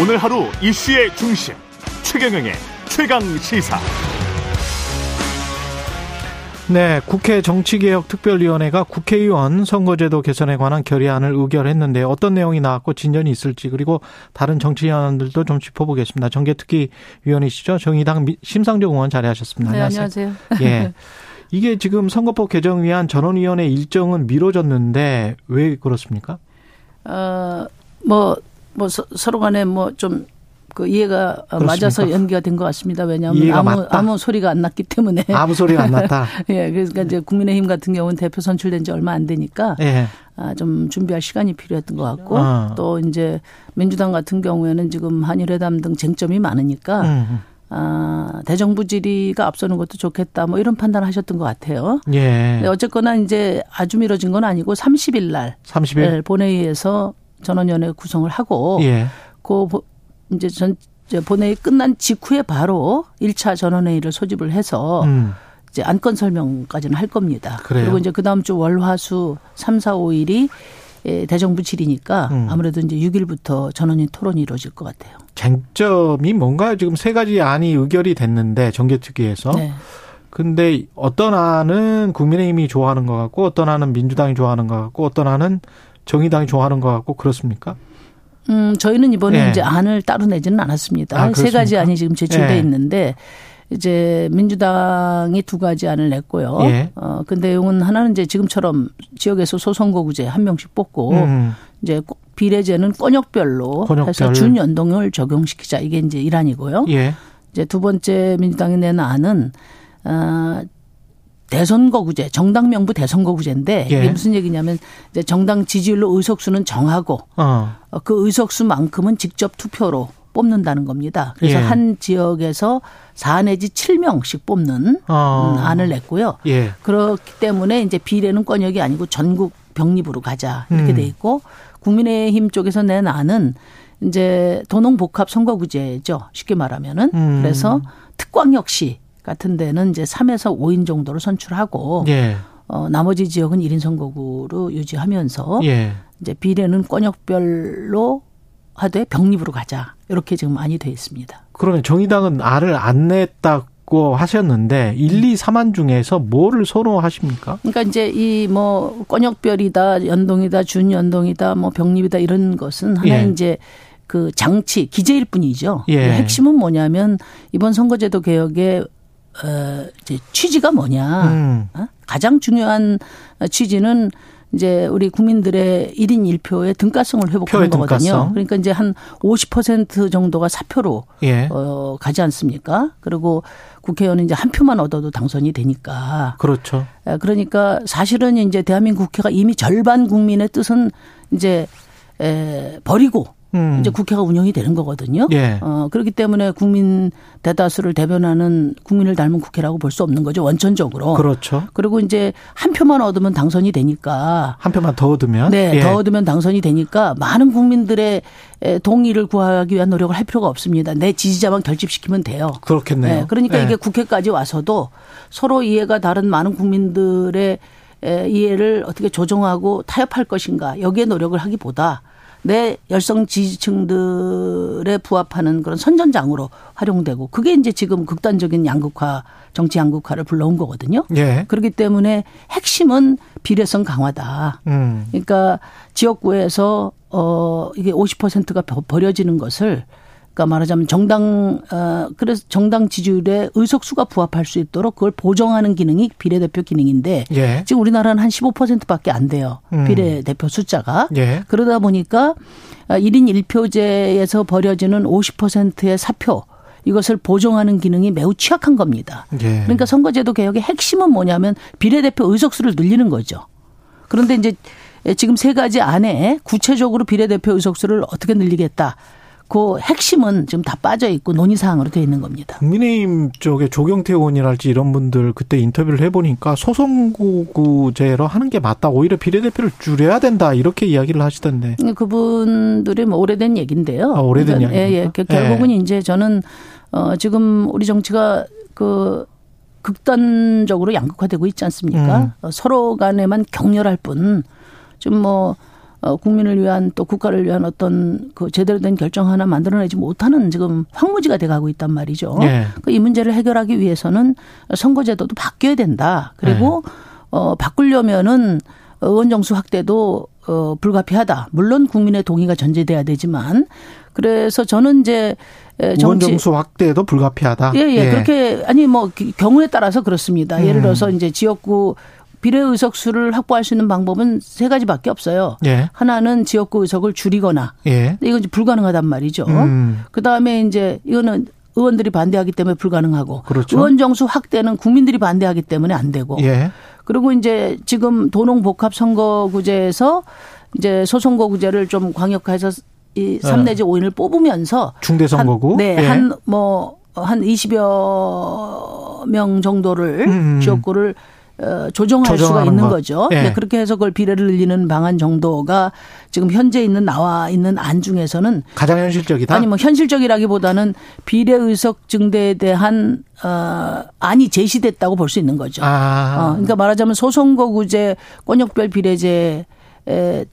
오늘 하루 이슈의 중심 최경영의 최강 시사. 네, 국회 정치개혁특별위원회가 국회의원 선거제도 개선에 관한 결의안을 의결했는데 어떤 내용이 나왔고 진전이 있을지 그리고 다른 정치위원들도 좀 짚어보겠습니다. 정개특위 위원이시죠? 정의당 심상정 의원 자리하셨습니다. 네, 안녕하세요. 예. 이게 지금 선거법 개정 위한 전원위원회 일정은 미뤄졌는데 왜 그렇습니까? 어, 뭐, 뭐 서, 로 간에 뭐 좀 그 이해가 그렇습니까? 맞아서 연기가 된 것 같습니다. 왜냐하면 아무 맞다. 아무 소리가 안 났기 때문에 아무 소리가 안 났다. 예, 그러니까 이제 국민의힘 같은 경우는 대표 선출된 지 얼마 안 되니까 예. 아, 좀 준비할 시간이 필요했던 것 같고 어. 또 이제 민주당 같은 경우에는 지금 한일회담 등 쟁점이 많으니까 음. 아, 대정부 질의가 앞서는 것도 좋겠다. 뭐 이런 판단을 하셨던 것 같아요. 예. 어쨌거나 이제 아주 미뤄진 건 아니고 30일 날 30일 본회의에서 전원위원회 구성을 하고 예. 그 이제 전 본회의 끝난 직후에 바로 1차 전원회의를 소집을 해서 음. 이제 안건 설명까지는 할 겁니다. 그래요? 그리고 이제 그 다음 주 월화수 3, 4, 5일이 대정부 질이니까 음. 아무래도 이제 6일부터 전원인 토론이 이루어질 것 같아요. 쟁점이 뭔가요? 지금 세 가지 안이 의결이 됐는데 정개특위에서. 네. 근데 어떤 안은 국민의힘이 좋아하는 것 같고 어떤 안은 민주당이 좋아하는 것 같고 어떤 안은 정의당이 좋아하는 것 같고 그렇습니까? 음, 저희는 이번에 네. 이제 안을 따로 내지는 않았습니다. 아, 세 가지 안이 지금 제출돼 네. 있는데 이제 민주당이 두 가지 안을 냈고요. 예. 어, 그 내용은 하나는 이제 지금처럼 지역에서 소선거구제 한 명씩 뽑고 음. 이제 비례제는 권역별로 권역별. 해서 준연동을 적용시키자 이게 이제 일환이고요. 예. 이제 두 번째 민주당이 낸 안은 어 대선거구제, 정당 명부 대선거구제인데 예. 이게 무슨 얘기냐면 이제 정당 지지율로 의석수는 정하고 어. 어그 의석수만큼은 직접 투표로 뽑는다는 겁니다. 그래서 예. 한 지역에서 4 내지 7명씩 뽑는 어. 음, 안을 냈고요. 예. 그렇기 때문에 이제 비례는 권역이 아니고 전국 병립으로 가자 이렇게 음. 돼 있고 국민의힘 쪽에서 낸 안은 이제 도농복합 선거구제죠. 쉽게 말하면은 음. 그래서 특광역시 같은 데는 이제 3에서 5인 정도로 선출하고 예. 어 나머지 지역은 1인 선거구로 유지하면서 예. 이제 비례는 권역별로 하되 병립으로 가자. 이렇게 지금 많이 돼 있습니다. 그러면 정의당은 알을 안 냈다고 하셨는데 1, 2, 3안 중에서 뭐를 선호하십니까? 그러니까 이제 이 뭐 권역별이다, 연동이다, 준연동이다, 뭐 병립이다 이런 것은 하나의 예. 이제 그 장치, 기재일 뿐이죠. 예. 핵심은 뭐냐면 이번 선거제도 개혁의 어 이제 취지가 뭐냐. 음. 어? 가장 중요한 취지는 이제 우리 국민들의 1인 1표의 등가성을 회복하는 거거든요. 등가성. 그러니까 이제 한 50% 정도가 사표로 예. 어 가지 않습니까? 그리고 국회의원은 이제 한 표만 얻어도 당선이 되니까. 그렇죠. 그러니까 사실은 이제 대한민국 국회가 이미 절반 국민의 뜻은 이제 에 버리고 음. 이제 국회가 운영이 되는 거거든요. 예. 어, 그렇기 때문에 국민 대다수를 대변하는 국민을 닮은 국회라고 볼 수 없는 거죠. 원천적으로. 그렇죠. 그리고 이제 한 표만 얻으면 당선이 되니까. 한 표만 더 얻으면? 네. 예. 더 얻으면 당선이 되니까 많은 국민들의 동의를 구하기 위한 노력을 할 필요가 없습니다. 내 지지자만 결집시키면 돼요. 그렇겠네요. 네. 그러니까 예. 이게 국회까지 와서도 서로 이해가 다른 많은 국민들의 이해를 어떻게 조정하고 타협할 것인가 여기에 노력을 하기보다 내 열성 지지층들에 부합하는 그런 선전장으로 활용되고 그게 이제 지금 극단적인 양극화 정치 양극화를 불러온 거거든요. 예. 그렇기 때문에 핵심은 비례성 강화다. 음. 그러니까 지역구에서 어 이게 50%가 버려지는 것을 그러니까 말하자면 정당 어 그래서 정당 지지율에 의석수가 부합할 수 있도록 그걸 보정하는 기능이 비례대표 기능인데 예. 지금 우리나라는 한 15%밖에 안 돼요. 음. 비례대표 숫자가. 예. 그러다 보니까 1인 1표제에서 버려지는 50%의 사표 이것을 보정하는 기능이 매우 취약한 겁니다. 예. 그러니까 선거제도 개혁의 핵심은 뭐냐면 비례대표 의석수를 늘리는 거죠. 그런데 이제 지금 세 가지 안에 구체적으로 비례대표 의석수를 어떻게 늘리겠다. 그 핵심은 지금 다 빠져 있고 논의 사항으로 되어 있는 겁니다. 국민의힘 쪽에 조경태 의원이랄지 이런 분들 그때 인터뷰를 해보니까 소선거구제로 하는 게 맞다. 오히려 비례대표를 줄여야 된다. 이렇게 이야기를 하시던데. 그분들이 뭐 오래된 얘기인데요. 아, 오래된 그러니까, 이야기. 예, 예. 결국은 예. 이제 저는 어 지금 우리 정치가 그 극단적으로 양극화되고 있지 않습니까? 음. 어, 서로 간에만 격렬할 뿐 좀 뭐 어, 국민을 위한 또 국가를 위한 어떤 그 제대로 된 결정 하나 만들어내지 못하는 지금 황무지가 돼가고 있단 말이죠. 네. 이 문제를 해결하기 위해서는 선거제도도 바뀌어야 된다. 그리고 네. 어, 바꾸려면은 의원 정수 확대도 어, 불가피하다. 물론 국민의 동의가 전제돼야 되지만 그래서 저는 이제 정치 의원 정수 확대도 불가피하다. 예, 예, 예. 그렇게 아니 뭐 경우에 따라서 그렇습니다. 예를 음. 들어서 이제 지역구 비례 의석 수를 확보할 수 있는 방법은 세 가지밖에 없어요. 예. 하나는 지역구 의석을 줄이거나. 예. 이건 이제 불가능하단 말이죠. 음. 그 다음에 이제 이거는 의원들이 반대하기 때문에 불가능하고 그렇죠. 의원 정수 확대는 국민들이 반대하기 때문에 안 되고. 예. 그리고 이제 지금 도농 복합 선거구제에서 이제 소선거구제를 좀 강력화해서 이3 내지 5인을 뽑으면서 중대 선거구 네, 예. 한뭐 한 20여 명 정도를 음. 음. 지역구를 어, 조정할 수가 있는 것. 거죠. 예. 네, 그렇게 해서 그걸 비례를 늘리는 방안 정도가 지금 현재 있는 나와 있는 안 중에서는 가장 현실적이다. 아니 뭐 현실적이라기보다는 비례 의석 증대에 대한 어, 안이 제시됐다고 볼 수 있는 거죠. 아. 어, 그러니까 말하자면 소선거구제, 권역별 비례제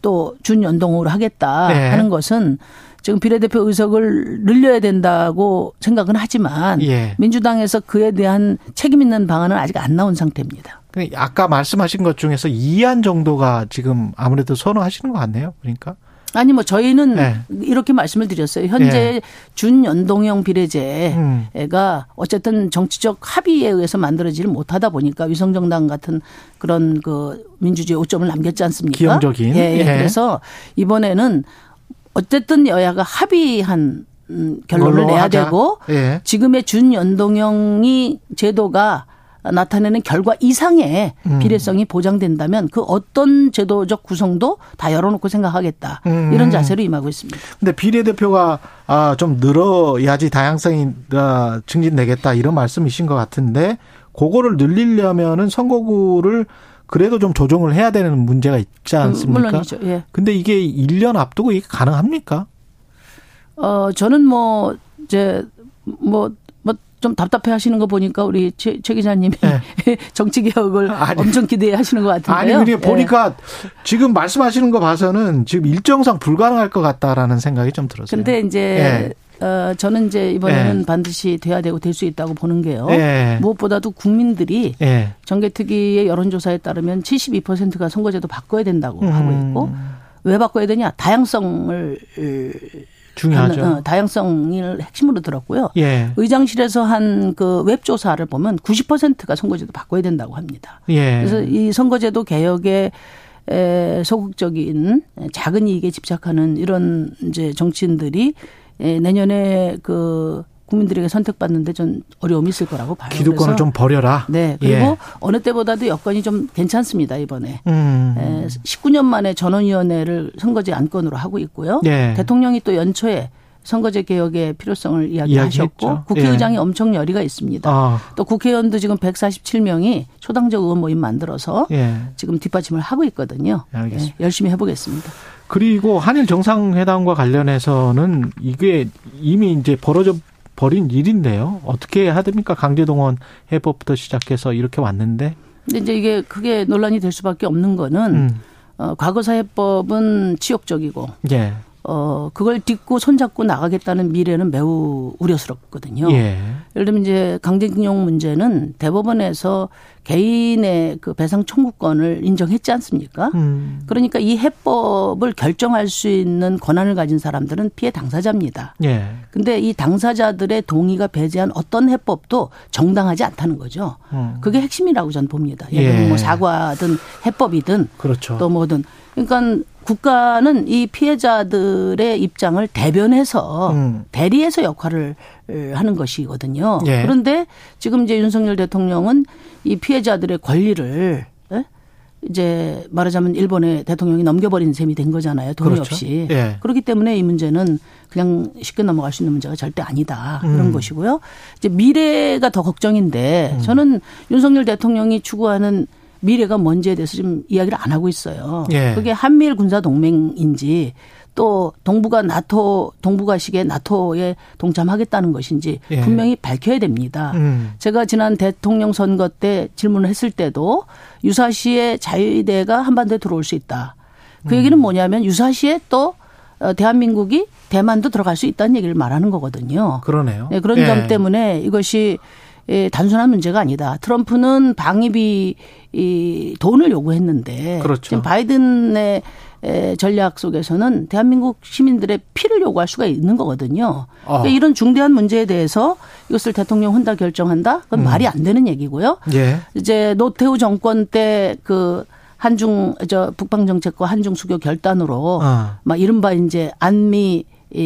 또 준연동으로 하겠다 네. 하는 것은 지금 비례대표 의석을 늘려야 된다고 생각은 하지만 예. 민주당에서 그에 대한 책임 있는 방안은 아직 안 나온 상태입니다. 그 아까 말씀하신 것 중에서 이안 정도가 지금 아무래도 선호하시는 것 같네요. 그러니까. 아니 뭐 저희는 네. 이렇게 말씀을 드렸어요. 현재 네. 준연동형 비례제가 음. 어쨌든 정치적 합의에 의해서 만들어지를 못하다 보니까 위성정당 같은 그런 그 민주주의 오점을 남겼지 않습니까? 기형적인. 예, 예. 예. 그래서 이번에는 어쨌든 여야가 합의한 음, 결론을 내야 하자. 되고 예. 지금의 준연동형이 제도가 나타내는 결과 이상의 음. 비례성이 보장된다면 그 어떤 제도적 구성도 다 열어놓고 생각하겠다 음. 이런 자세로 임하고 있습니다. 근데 비례대표가 아, 좀 늘어야지 다양성이 아, 증진되겠다 이런 말씀이신 것 같은데 그거를 늘리려면은 선거구를 그래도 좀 조정을 해야 되는 문제가 있지 음, 않습니까? 물론이죠. 예. 근데 이게 1년 앞두고 이게 가능합니까? 어, 저는 뭐 이제 뭐 좀 답답해 하시는 거 보니까 우리 최, 최 기자님이 네. 정치 개혁을 아니, 엄청 기대해 하시는 것 같은데요. 아니, 근데 보니까 네. 지금 말씀하시는 거 봐서는 지금 일정상 불가능할 것 같다라는 생각이 좀 들었어요. 근데 이제 네. 어, 저는 이제 이번에는 반드시 돼야 되고 될 수 있다고 보는 게요. 무엇보다도 국민들이 정개특위의 여론조사에 따르면 72%가 선거제도 바꿔야 된다고 음. 하고 있고 왜 바꿔야 되냐? 다양성을 중요하죠. 어, 다양성을 핵심으로 들었고요. 예. 의장실에서 한 그 웹조사를 보면 90%가 선거제도 바꿔야 된다고 합니다. 예. 그래서 이 선거제도 개혁에 에, 소극적인 작은 이익에 집착하는 이런 이제 정치인들이 내년에 그 국민들에게 선택받는데 좀 어려움이 있을 거라고 봐요. 기득권을 좀 버려라. 네. 그리고 예. 어느 때보다도 여건이 좀 괜찮습니다 이번에. 음. 에, 19년 만에 전원위원회를 선거제 안건으로 하고 있고요. 예. 대통령이 또 연초에 선거제 개혁의 필요성을 이야기하셨고. 국회의장이 예. 엄청 열의가 있습니다. 아. 또 국회의원도 지금 147명이 초당적 의원 모임 만들어서 예. 지금 뒷받침을 하고 있거든요. 예. 열심히 해보겠습니다. 그리고 한일 정상회담과 관련해서는 이게 이미 이제 벌어져 벌인 일인데요. 어떻게 해야 됩니까? 강제동원 해법부터 시작해서 이렇게 왔는데. 근데 이제 이게 크게 논란이 될 수밖에 없는 거는 음. 어, 과거사 해법은 치욕적이고 예. 어, 그걸 딛고 손잡고 나가겠다는 미래는 매우 우려스럽거든요. 예. 예를 들면 이제 강제징용 문제는 대법원에서 개인의 그 배상 청구권을 인정했지 않습니까? 음. 그러니까 이 해법을 결정할 수 있는 권한을 가진 사람들은 피해 당사자입니다. 예. 근데 이 당사자들의 동의가 배제한 어떤 해법도 정당하지 않다는 거죠. 음. 그게 핵심이라고 저는 봅니다. 예를 들면 뭐 예. 뭐 사과든 해법이든 그렇죠. 또 뭐든 그러니까 국가는 이 피해자들의 입장을 대변해서 음. 대리해서 역할을 하는 것이거든요. 예. 그런데 지금 이제 윤석열 대통령은 이 피해자들의 권리를 예? 이제 말하자면 일본의 대통령이 넘겨버린 셈이 된 거잖아요. 돈이 그렇죠. 없이. 예. 그렇기 때문에 이 문제는 그냥 쉽게 넘어갈 수 있는 문제가 절대 아니다. 그런 음. 것이고요. 이제 미래가 더 걱정인데 음. 저는 윤석열 대통령이 추구하는 미래가 뭔지에 대해서 좀 이야기를 안 하고 있어요. 예. 그게 한미일 군사 동맹인지 또 동북아 나토 동북아식의 나토에 동참하겠다는 것인지 예. 분명히 밝혀야 됩니다. 음. 제가 지난 대통령 선거 때 질문을 했을 때도 유사시에 자유대가 한반도에 들어올 수 있다. 그 얘기는 뭐냐면 유사시에 또 어, 대한민국이 대만도 들어갈 수 있다는 얘기를 말하는 거거든요. 그러네요. 네, 그런 예. 점 때문에 이것이 예, 단순한 문제가 아니다. 트럼프는 방위비 이 돈을 요구했는데 그렇죠. 지금 바이든의 전략 속에서는 대한민국 시민들의 피를 요구할 수가 있는 거거든요. 그러니까 어. 이런 중대한 문제에 대해서 이것을 대통령 혼자 결정한다? 그건 음. 말이 안 되는 얘기고요. 예. 이제 노태우 정권 때그 한중 저 북방 정책과 한중 수교 결단으로 어. 막 이른바 이제 안미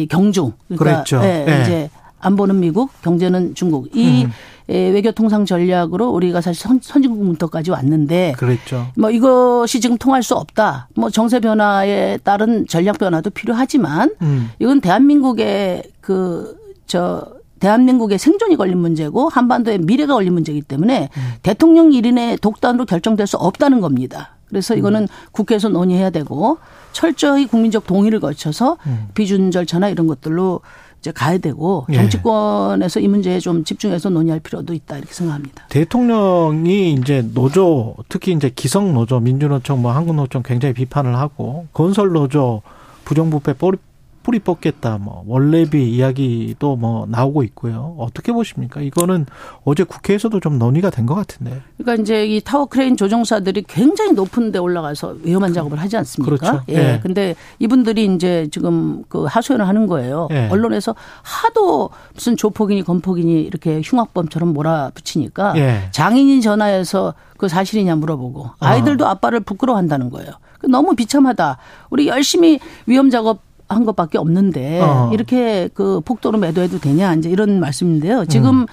경중 그러니까 그랬죠. 예, 예. 이제 안보는 미국, 경제는 중국. 이 음. 외교 통상 전략으로 우리가 사실 선, 진국 문턱까지 왔는데 그랬죠. 뭐 이것이 지금 통할 수 없다. 뭐 정세 변화에 따른 전략 변화도 필요하지만 음. 이건 대한민국의 그저 대한민국의 생존이 걸린 문제고 한반도의 미래가 걸린 문제이기 때문에 음. 대통령 1인의 독단으로 결정될 수 없다는 겁니다. 그래서 이거는 음. 국회에서 논의해야 되고 철저히 국민적 동의를 거쳐서 음. 비준 절차나 이런 것들로 이제 가야 되고 예. 정치권에서 이 문제에 좀 집중해서 논의할 필요도 있다 이렇게 생각합니다. 대통령이 이제 노조 특히 이제 기성 노조 민주노총 뭐 한국노총 굉장히 비판을 하고 건설 노조 부정부패 뿌리 뽑겠다, 뭐 월례비 이야기도 뭐 나오고 있고요. 어떻게 보십니까? 이거는 어제 국회에서도 좀 논의가 된 것 같은데. 그러니까 이제 이 타워 크레인 조종사들이 굉장히 높은 데 올라가서 위험한 작업을 하지 않습니까? 그렇죠. 예. 예. 근데 이분들이 이제 지금 그 하소연을 하는 거예요. 예. 언론에서 하도 무슨 조폭이니 건폭이니 이렇게 흉악범처럼 몰아붙이니까 예. 장인이 전화해서 그 사실이냐 물어보고 아이들도 아빠를 부끄러워한다는 거예요. 너무 비참하다. 우리 열심히 위험 작업 한 것밖에 없는데 어. 이렇게 그 폭도로 매도해도 되냐 이제 이런 말씀인데요. 지금 음.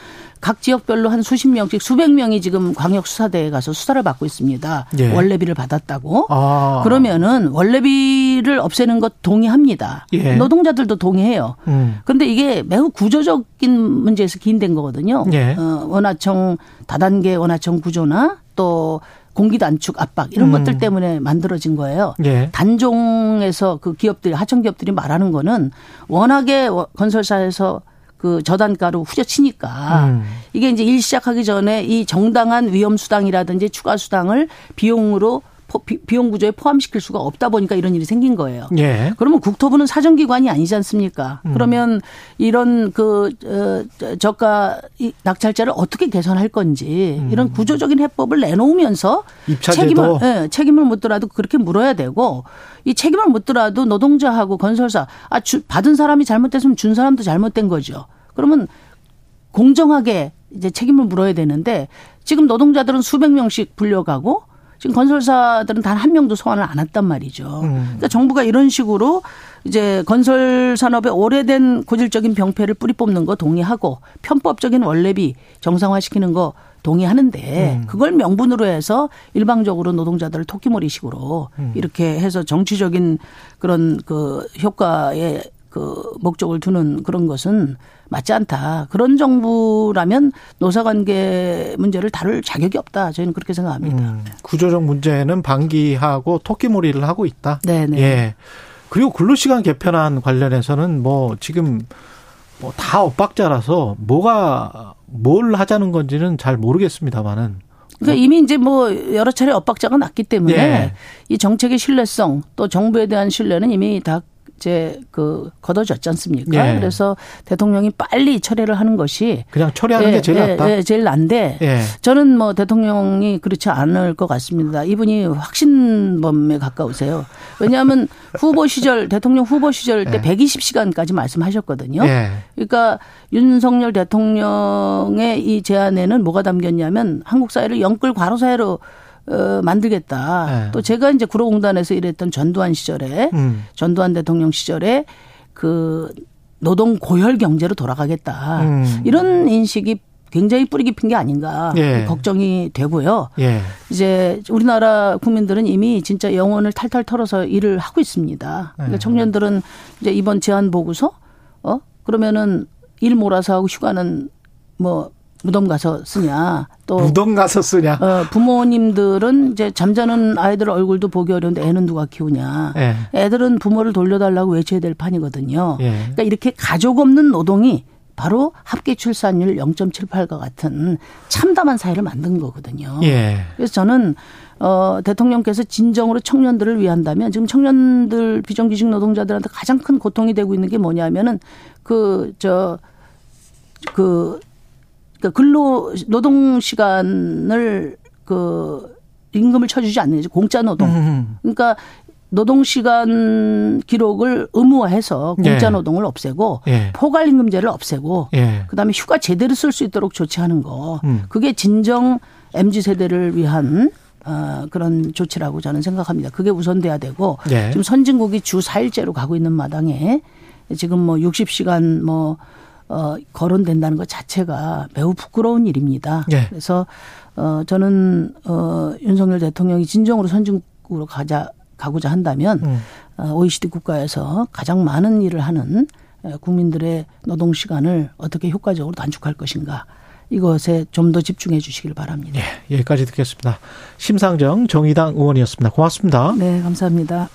각 지역별로 한 수십 명씩 수백 명이 지금 광역 수사대에 가서 수사를 받고 있습니다. 예. 원래비를 받았다고. 아. 그러면은 원래비를 없애는 것 동의합니다. 예. 노동자들도 동의해요. 음. 그런데 이게 매우 구조적인 문제에서 기인된 거거든요. 예. 어, 원화청 다단계 원화청 구조나 또 공기 단축 압박 이런 음. 것들 때문에 만들어진 거예요. 예. 단종에서 그 기업들 하청 기업들이 말하는 거는 워낙에 건설사에서 그 저단가로 후려치니까 음. 이게 이제 일 시작하기 전에 이 정당한 위험 수당이라든지 추가 수당을 비용으로 비 용 구조에 포함시킬 수가 없다 보니까 이런 일이 생긴 거예요. 예. 그러면 국토부는 사정기관이 아니지 않습니까? 음. 그러면 이런 그 어, 저가 낙찰자를 어떻게 개선할 건지 음. 이런 구조적인 해법을 내놓으면서 책임을 예, 책임을 묻더라도 그렇게 물어야 되고 이 책임을 묻더라도 노동자하고 건설사 아 주, 받은 사람이 잘못됐으면 준 사람도 잘못된 거죠. 그러면 공정하게 이제 책임을 물어야 되는데 지금 노동자들은 수백 명씩 불려가고 지금 건설사들은 단 한 명도 소환을 안 했단 말이죠. 음. 그러니까 정부가 이런 식으로 이제 건설 산업의 오래된 고질적인 병폐를 뿌리 뽑는 거 동의하고 편법적인 원래비 정상화시키는 거 동의하는데 음. 그걸 명분으로 해서 일방적으로 노동자들을 토끼머리식으로 음. 이렇게 해서 정치적인 그런 그 효과에 그 목적을 두는 그런 것은 맞지 않다. 그런 정부라면 노사관계 문제를 다룰 자격이 없다. 저희는 그렇게 생각합니다. 음, 구조적 문제는 방기하고 토끼몰이를 하고 있다. 네, 네. 예. 그리고 근로시간 개편안 관련해서는 뭐 지금 뭐 다 엇박자라서 뭐가 뭘 하자는 건지는 잘 모르겠습니다만은 그러니까 이미 이제 뭐 여러 차례 엇박자가 났기 때문에 예. 이 정책의 신뢰성 또 정부에 대한 신뢰는 이미 다 이제 그 걷어졌지 않습니까? 예. 그래서 대통령이 빨리 철회를 하는 것이 그냥 철회하는 예, 게 제일 예, 낫다. 예, 제일 난데 예. 저는 뭐 대통령이 그렇지 않을 것 같습니다. 이분이 확신범에 가까우세요. 왜냐하면 후보 시절 대통령 후보 시절 때 120시간까지 예. 말씀하셨거든요. 예. 그러니까 윤석열 대통령의 이 제안에는 뭐가 담겼냐면 한국 사회를 영끌 과로 사회로 어, 만들겠다. 네. 또 제가 이제 구로공단에서 일했던 전두환 시절에 음. 전두환 대통령 시절에 그 노동 고혈 경제로 돌아가겠다. 음. 이런 인식이 굉장히 뿌리 깊은 게 아닌가 예. 걱정이 되고요. 예. 이제 우리나라 국민들은 이미 진짜 영혼을 탈탈 털어서 일을 하고 있습니다. 그러니까 예. 청년들은 이제 이번 제안 보고서 어 그러면은 일 몰아서 하고 휴가는 뭐 무덤 가서 쓰냐. 또 무덤 가서 쓰냐. 어, 부모님들은 이제 잠자는 아이들 얼굴도 보기 어려운데 애는 누가 키우냐. 예. 애들은 부모를 돌려달라고 외쳐야 될 판이거든요. 예. 그러니까 이렇게 가족 없는 노동이 바로 합계 출산율 0.78과 같은 참담한 사회를 만든 거거든요. 예. 그래서 저는 어, 대통령께서 진정으로 청년들을 위한다면 지금 청년들 비정규직 노동자들한테 가장 큰 고통이 되고 있는 게 뭐냐면은 그, 저, 그, 그 근로 노동 시간을 그 임금을 쳐주지 않는 거죠. 공짜 노동. 음. 그러니까 노동 시간 기록을 의무화해서 공짜 예. 노동을 없애고 예. 포괄 임금제를 없애고 예. 그다음에 휴가 제대로 쓸 수 있도록 조치하는 거. 음. 그게 진정 MZ 세대를 위한 어, 그런 조치라고 저는 생각합니다. 그게 우선돼야 되고 예. 지금 선진국이 주 4일제로 가고 있는 마당에 지금 뭐 60시간 뭐 어, 거론된다는 것 자체가 매우 부끄러운 일입니다. 예. 그래서 어, 저는 어, 윤석열 대통령이 진정으로 선진국으로 가자 가고자 한다면 음. 어, OECD 국가에서 가장 많은 일을 하는 국민들의 노동 시간을 어떻게 효과적으로 단축할 것인가 이것에 좀 더 집중해 주시길 바랍니다. 예, 여기까지 듣겠습니다. 심상정 정의당 의원이었습니다. 고맙습니다. 네, 감사합니다.